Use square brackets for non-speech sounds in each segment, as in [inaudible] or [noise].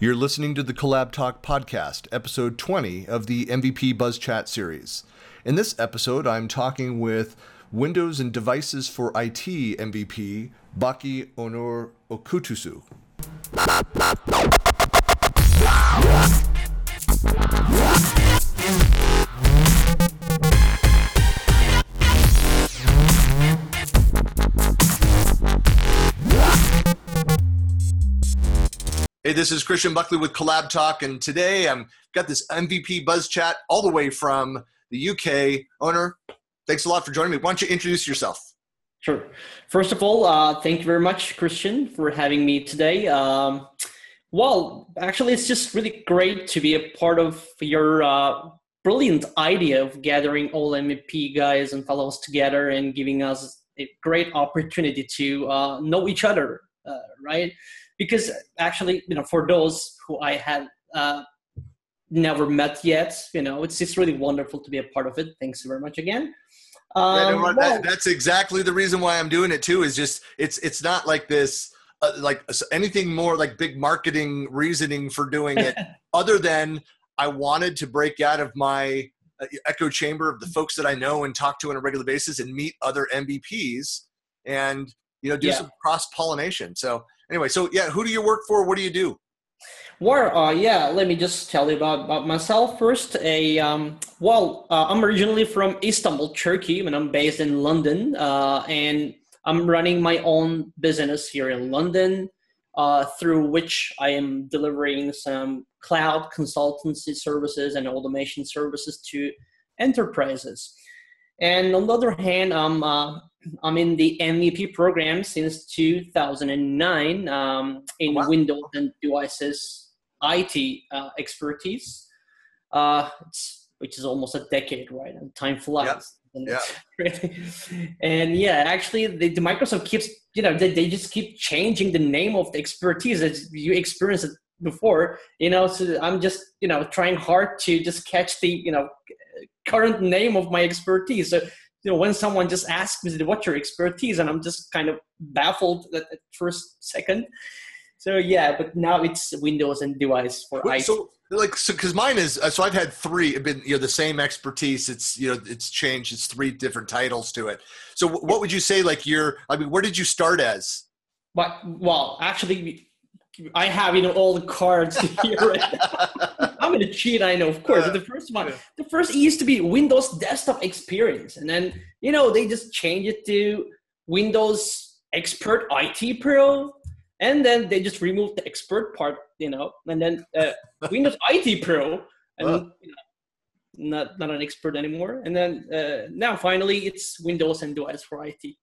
You're listening to the CollabTalk podcast, episode 20 of the MVP Buzz Chat series. In this episode, I'm talking with Windows and Devices for IT MVP, Baki Onur Okutucu. Hey, this is Christian Buckley with CollabTalk, and today I'm got this MVP Buzz Chat all the way from the UK. Onur, thanks a lot for joining me. Why don't you introduce yourself? Sure. First of all, uh, thank you very much, Christian, for having me today. Um, well, actually, it's just really great to be a part of your uh, brilliant idea of gathering all MVP guys and fellows together and giving us a great opportunity to uh, know each other, uh, right? Because actually, you know, for those who I had uh, never met yet, you know, it's just really wonderful to be a part of it. Thanks very much again. Um, yeah, no, that, that's exactly the reason why I'm doing it too. Is just it's it's not like this. Uh, like anything more like big marketing reasoning for doing it [laughs] other than i wanted to break out of my uh, echo chamber of the folks that i know and talk to on a regular basis and meet other mvps and you know do yeah. some cross pollination so anyway, so yeah, who do you work for? What do you do? Well, uh, yeah, let me just tell you about, about myself first. A um, well, uh, I'm originally from Istanbul, Turkey, and I'm based in London, uh, and I'm running my own business here in London, uh, through which I am delivering some cloud consultancy services and automation services to enterprises. And on the other hand, I'm uh, I'm in the MVP program since 2009 um, in wow. Windows and devices IT uh, expertise, uh, which is almost a decade, right? And time flies. Yeah. [laughs] and yeah, actually, the, the, Microsoft keeps, you know, they, they just keep changing the name of the expertise that you experienced it before, you know. So I'm just, you know, trying hard to just catch the, you know, current name of my expertise. So you know when someone just asks me what's your expertise and i'm just kind of baffled at, at first second so yeah but now it's windows and device for Wait, so like so because mine is uh, so i've had three been you know the same expertise it's you know it's changed it's three different titles to it so what would you say like you're i mean where did you start as but well actually I have you know all the cards [laughs] here. [laughs] I'm gonna cheat, I know, of course. Uh, the first one, yeah. The it used to be Windows Desktop Experience, and then you know they just changed it to Windows Expert IT Pro, and then they just removed the expert part, you know, and then uh, [laughs] Windows IT Pro, and you know, not not an expert anymore, and then uh, now finally it's Windows and Device for IT.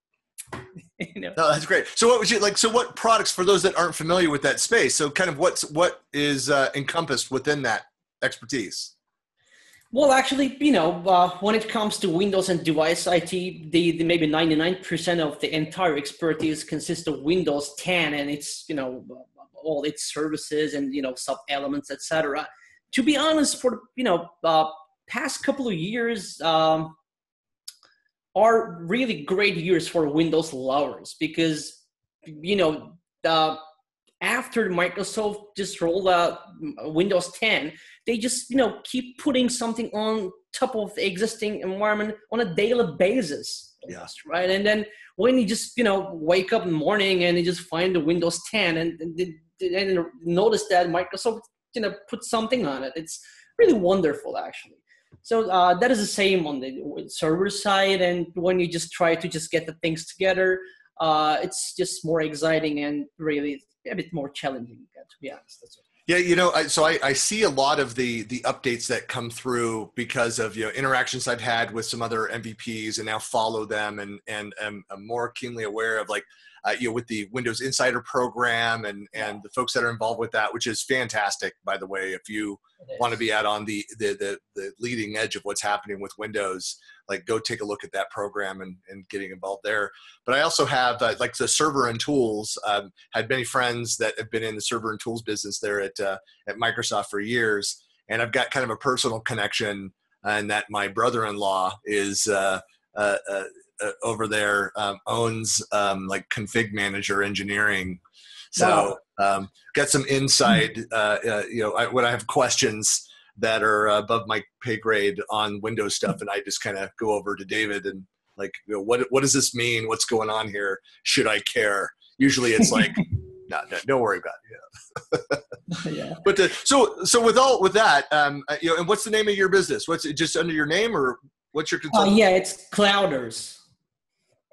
[laughs] you know? No, that's great. So what would you like? So what products for those that aren't familiar with that space? So kind of what's what is uh, encompassed within that expertise? Well, actually, you know, uh, when it comes to Windows and device IT, the, the maybe 99% of the entire expertise consists of Windows 10 and its, you know, all its services and, you know, sub elements, etc. To be honest, for, you know, uh, past couple of years, um, are really great years for Windows lovers because you know uh, after Microsoft just rolled out Windows 10, they just you know keep putting something on top of the existing environment on a daily basis. Yes, right. And then when you just you know wake up in the morning and you just find the Windows 10 and, and, and notice that Microsoft you know put something on it, it's really wonderful actually. So uh, that is the same on the server side. And when you just try to just get the things together, uh, it's just more exciting and really a bit more challenging, uh, to be honest. Yeah, you know, I, so I, I see a lot of the the updates that come through because of you know interactions I've had with some other MVPs and now follow them and and am more keenly aware of like uh, you know, with the Windows Insider program and and the folks that are involved with that, which is fantastic, by the way. If you want to be out on the, the the the leading edge of what's happening with Windows, like go take a look at that program and and getting involved there. But I also have uh, like the server and tools. Um, had many friends that have been in the server and tools business there at uh, at Microsoft for years, and I've got kind of a personal connection. And that my brother-in-law is uh, uh, uh uh, over there um, owns um, like config manager engineering. So wow. um, get some insight. Uh, uh, you know, I, when I have questions that are above my pay grade on Windows stuff, and I just kind of go over to David and like, you know, what what does this mean? What's going on here? Should I care? Usually, it's like, [laughs] no, no, don't worry about it. [laughs] Yeah. yeah. [laughs] But the, so so with all with that, um, uh, you know, and what's the name of your business? What's it just under your name or what's your? Uh, yeah, it's Clouders.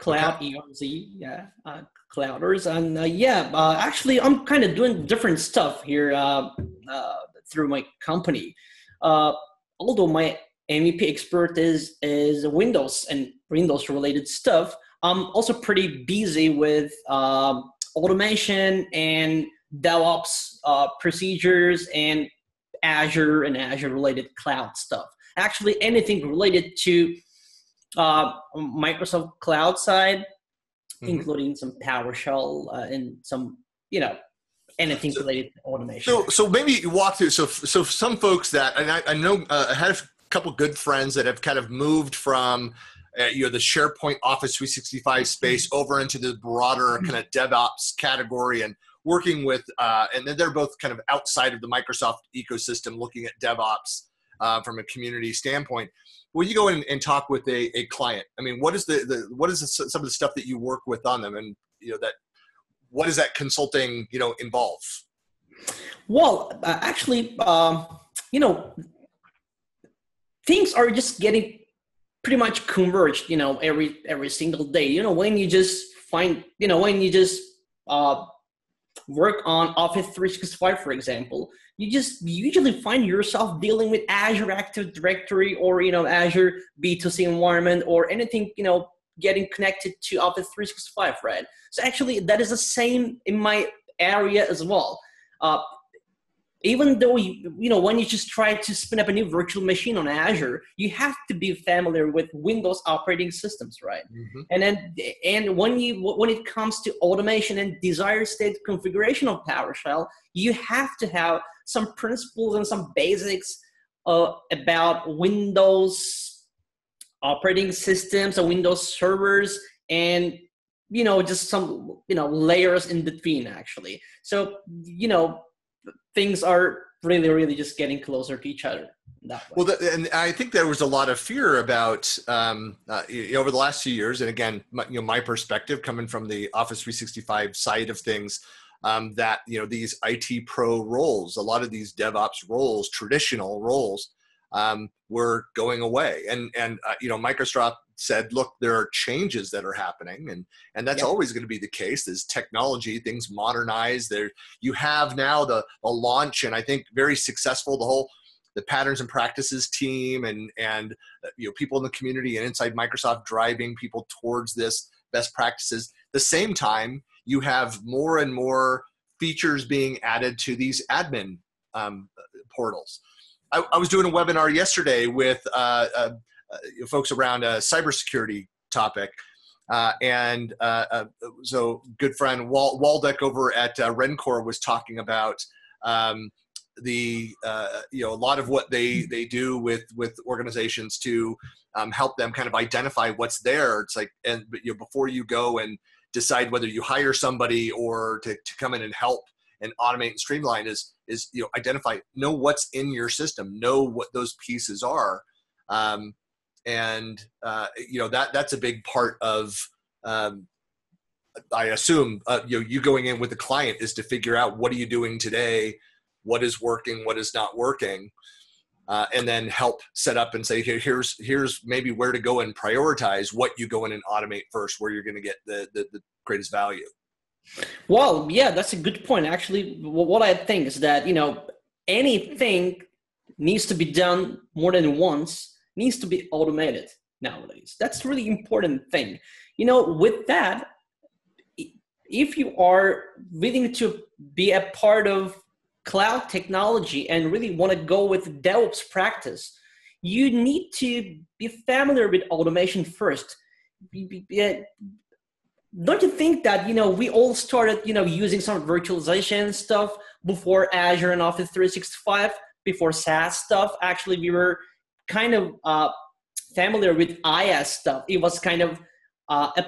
Cloud. ERZ, yeah, uh, Clouders, and uh, yeah, uh, actually, I'm kind of doing different stuff here uh, uh, through my company. Uh, although my MVP expert is is Windows and Windows related stuff, I'm also pretty busy with um, automation and DevOps procedures and Azure and Azure related cloud stuff. Actually, anything related to uh, Microsoft Cloud side, mm-hmm. including some PowerShell uh, and some, you know, anything related to automation. So, so maybe you walk through. So, so some folks that, and I, I know uh, I had a couple good friends that have kind of moved from. Uh, you know the SharePoint Office 365 space over into the broader mm-hmm. kind of DevOps category and working with, uh, and then they're both kind of outside of the Microsoft ecosystem, looking at DevOps uh, from a community standpoint when you go in and talk with a, a client? I mean what is the, the what is the, some of the stuff that you work with on them and you know that what does that consulting you know involve? Well uh, actually um, you know things are just getting pretty much converged you know every every single day. You know when you just find you know when you just uh, work on office 365 for example you just usually find yourself dealing with Azure Active Directory or you know Azure B2C environment or anything you know getting connected to Office 365, right? So actually, that is the same in my area as well. Uh, even though you, you know when you just try to spin up a new virtual machine on azure you have to be familiar with windows operating systems right mm-hmm. and then and when you when it comes to automation and desired state configuration of powershell you have to have some principles and some basics uh, about windows operating systems and windows servers and you know just some you know layers in between actually so you know things are really, really just getting closer to each other. Well, the, and I think there was a lot of fear about um, uh, over the last few years, and again, my, you know, my perspective coming from the Office 365 side of things, um, that you know these IT pro roles, a lot of these DevOps roles, traditional roles, um, were going away, and and uh, you know Microsoft said, look, there are changes that are happening, and and that's always going to be the case. There's technology, things modernize. There, you have now the the launch, and I think very successful. The whole the patterns and practices team, and and uh, you know people in the community and inside Microsoft driving people towards this best practices. The same time, you have more and more features being added to these admin um, portals. I, I, was doing a webinar yesterday with. Uh, uh, folks around a cybersecurity topic. Uh, and uh, uh, so, good friend Wal- Waldek over at uh, Rencore was talking about um, the you know a lot of what they they do with with organizations to um, help them kind of identify what's there. It's like and you know, before you go and decide whether you hire somebody or to, to come in and help and automate and streamline is is you know identify know what's in your system know what those pieces are. Um, and uh, you know that that's a big part of um, i assume uh, you know you going in with the client is to figure out what are you doing today what is working what is not working uh, and then help set up and say Here, here's here's maybe where to go and prioritize what you go in and automate first where you're going to get the, the, the greatest value well yeah that's a good point actually what i think is that you know anything needs to be done more than once needs to be automated nowadays. That's really important thing. You know, with that, if you are willing to be a part of cloud technology and really want to go with DevOps practice, you need to be familiar with automation first. Don't you think that you know we all started you know using some virtualization stuff before Azure and Office 365, before SaaS stuff? Actually, we were kind of uh, familiar with IaaS stuff. It was kind of uh, a,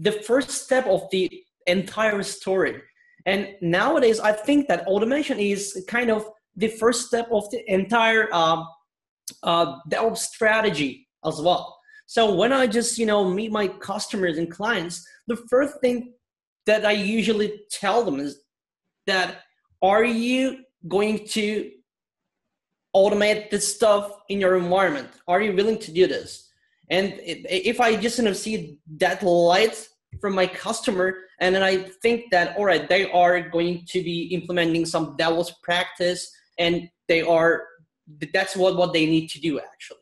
the first step of the entire story. And nowadays, I think that automation is kind of the first step of the entire uh, uh, DevOps strategy as well. So when I just you know meet my customers and clients, the first thing that I usually tell them is that are you going to automate this stuff in your environment? Are you willing to do this? And if I just kind of see that light from my customer, and then I think that all right, they are going to be implementing some DevOps practice, and they are that's what what they need to do actually.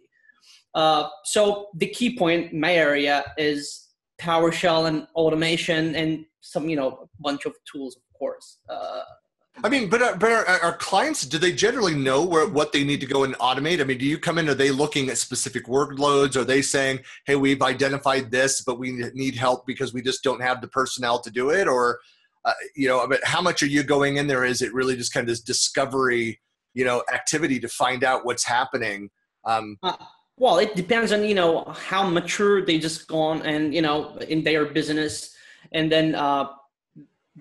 Uh, so the key point in my area is PowerShell and automation and some you know bunch of tools, of course. Uh, I mean, but are, but are, are, clients? Do they generally know where what they need to go and automate? I mean, do you come in? Are they looking at specific workloads? Are they saying, "Hey, we've identified this, but we need help because we just don't have the personnel to do it"? Or, uh, you know, but how much are you going in there? Is it really just kind of this discovery, you know, activity to find out what's happening? Um, uh, well, it depends on you know how mature they just gone and you know in their business, and then. Uh,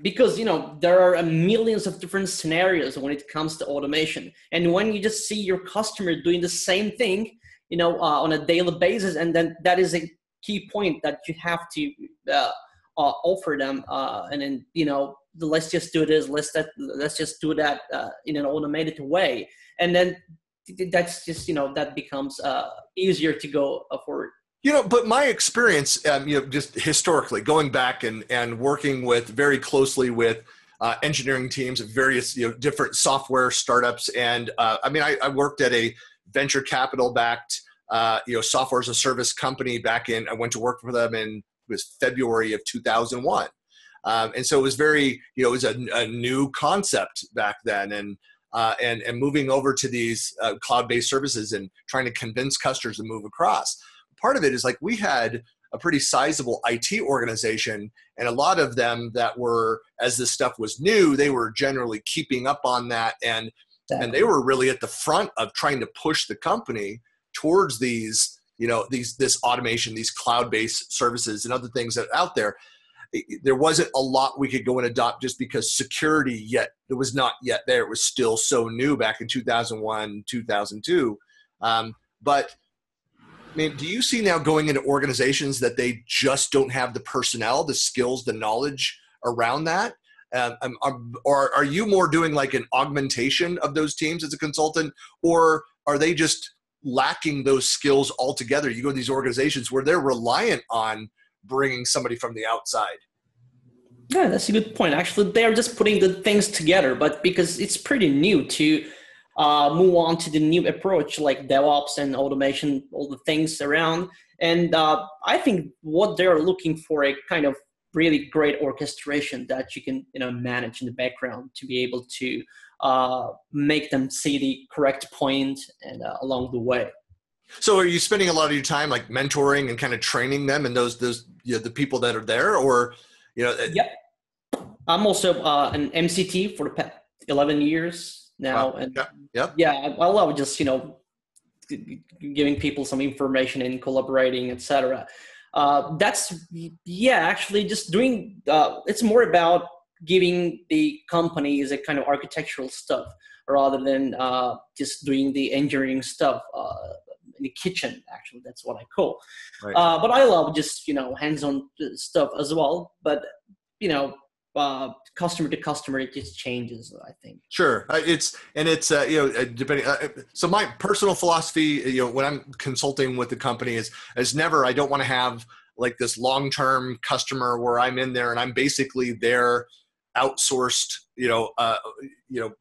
because you know there are millions of different scenarios when it comes to automation. And when you just see your customer doing the same thing you know uh, on a daily basis and then that is a key point that you have to uh, uh, offer them uh, and then you know let's just do this let's that let's just do that uh, in an automated way. And then that's just you know that becomes uh, easier to go forward you know, but my experience, um, you know, just historically going back and and working with very closely with uh, engineering teams of various you know different software startups, and uh, I mean, I, I, worked at a venture capital backed uh, you know software as a service company back in. I went to work for them in was February of 2001, um, and so it was very you know it was a, a new concept back then, and. Uh, and and moving over to these uh, cloud-based services and trying to convince customers to move across part of it is like we had a pretty sizable IT organization, and a lot of them that were, as this stuff was new, they were generally keeping up on that, and exactly. and they were really at the front of trying to push the company towards these, you know, these this automation, these cloud-based services, and other things that are out there. There wasn't a lot we could go and adopt just because security yet it was not yet there. It was still so new back in 2001, 2002. Um, but I mean, do you see now going into organizations that they just don't have the personnel, the skills, the knowledge around that? Uh, um, or are you more doing like an augmentation of those teams as a consultant, or are they just lacking those skills altogether? You go to these organizations where they're reliant on bringing somebody from the outside. Yeah, that's a good point. Actually, they're just putting good things together, but because it's pretty new to uh, move on to the new approach like DevOps and automation, all the things around. And uh, I think what they're looking for a kind of really great orchestration that you can you know manage in the background to be able to uh, make them see the correct point and uh, along the way. So, are you spending a lot of your time like mentoring and kind of training them and those those you know, the people that are there, or you know? Uh, yep. I'm also uh, an MCT for the past 11 years now wow. and yeah, yeah i love just you know giving people some information and collaborating etc uh, that's yeah actually just doing uh, it's more about giving the companies a kind of architectural stuff rather than uh, just doing the engineering stuff uh, in the kitchen actually that's what i call right. Uh, but i love just you know hands-on stuff as well but you know uh, customer to customer, it just changes. I think. Sure, uh, it's and it's uh, you know uh, depending. Uh, so my personal philosophy, you know, when I'm consulting with the company is is never. I don't want to have like this long term customer where I'm in there and I'm basically their outsourced, you know, uh, you know,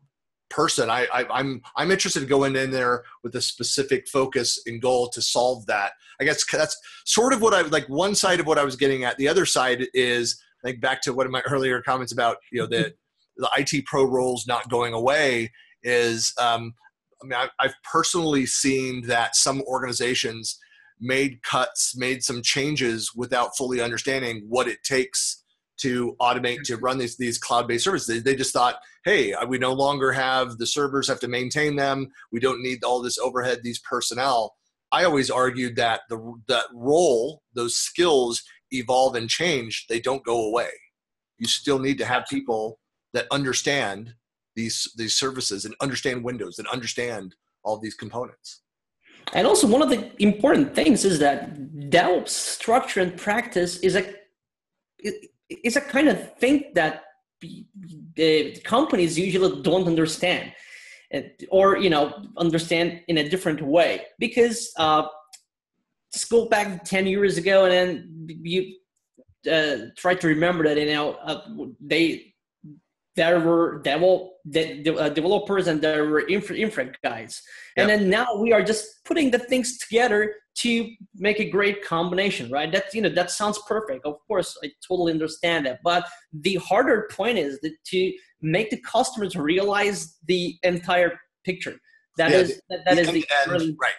person. I, I I'm I'm interested in going in there with a specific focus and goal to solve that. I guess that's sort of what I like. One side of what I was getting at. The other side is I think back to one of my earlier comments about you know the [laughs] the IT pro roles not going away is um, I mean I, I've personally seen that some organizations made cuts, made some changes without fully understanding what it takes to automate to run these these cloud-based services. They, they, just thought, hey, we no longer have the servers have to maintain them. We don't need all this overhead, these personnel. I always argued that the that role, those skills evolve and change, they don't go away. You still need to have people that understand these these services and understand Windows and understand all these components. And also, one of the important things is that DevOps structure and practice is a is a kind of thing that the companies usually don't understand, or you know, understand in a different way. Because uh, go back ten years ago, and then you uh, try to remember that you know uh, they there were devel, de, de, uh, developers and there were infra, infra guys. And then now we are just putting the things together to make a great combination, right? That you know that sounds perfect. Of course, I totally understand that. But the harder point is that to make the customers realize the entire picture. That yeah, is that, that the is the really, right.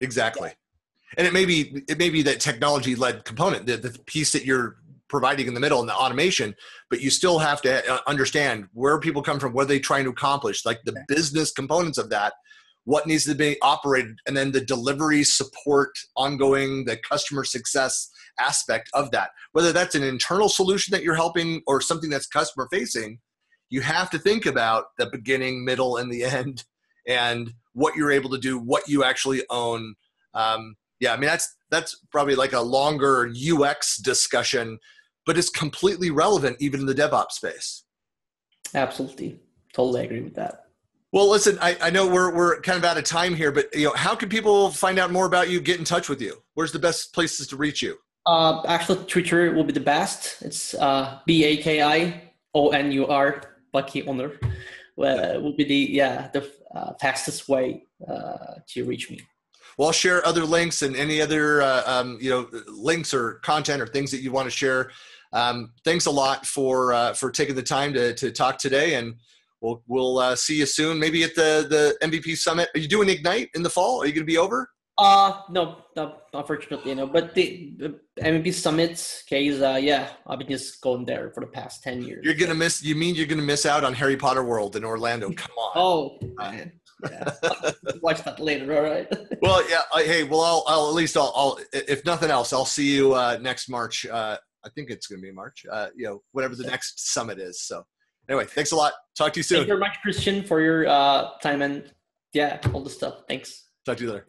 Exactly. Yeah. And it may be it may be that technology led component, the, the piece that you're providing in the middle and the automation, but you still have to uh, understand where people come from, what are they trying to accomplish, like the business components of that, what needs to be operated, and then the delivery support, ongoing, the customer success aspect of that. Whether that's an internal solution that you're helping or something that's customer facing, you have to think about the beginning, middle, and the end, and what you're able to do, what you actually own. Um, yeah, I mean that's that's probably like a longer UX discussion, but it's completely relevant even in the DevOps space. Absolutely, totally agree with that. Well, listen, I, I know we're we're kind of out of time here, but you know, how can people find out more about you? Get in touch with you. Where's the best places to reach you? Uh, actually, Twitter will be the best. It's uh, B A K I O N U R Baki Onur. Uh, will be the yeah the uh, fastest way uh, to reach me. Well, I'll share other links and any other uh, um, you know links or content or things that you want to share. Um, thanks a lot for uh, for taking the time to to talk today, and we'll we'll uh, see you soon. Maybe at the the MVP summit. Are you doing Ignite in the fall? Are you going to be over? Uh no, no, unfortunately, know. But the, the MVP summits case, uh, yeah, I've been just going there for the past ten years. You're gonna miss. You mean you're gonna miss out on Harry Potter World in Orlando? Come on. oh man yeah. [laughs] Watch that later. All right. [laughs] well, yeah. Hey, well, I'll, I'll at least I'll, I'll, if nothing else, I'll see you uh, next March. Uh, I think it's going to be March. Uh, you know, whatever the next summit is. So, anyway, thanks a lot. Talk to you soon. Thank you very much, Christian, for your uh, time and yeah, all the stuff. Thanks. Talk to you later.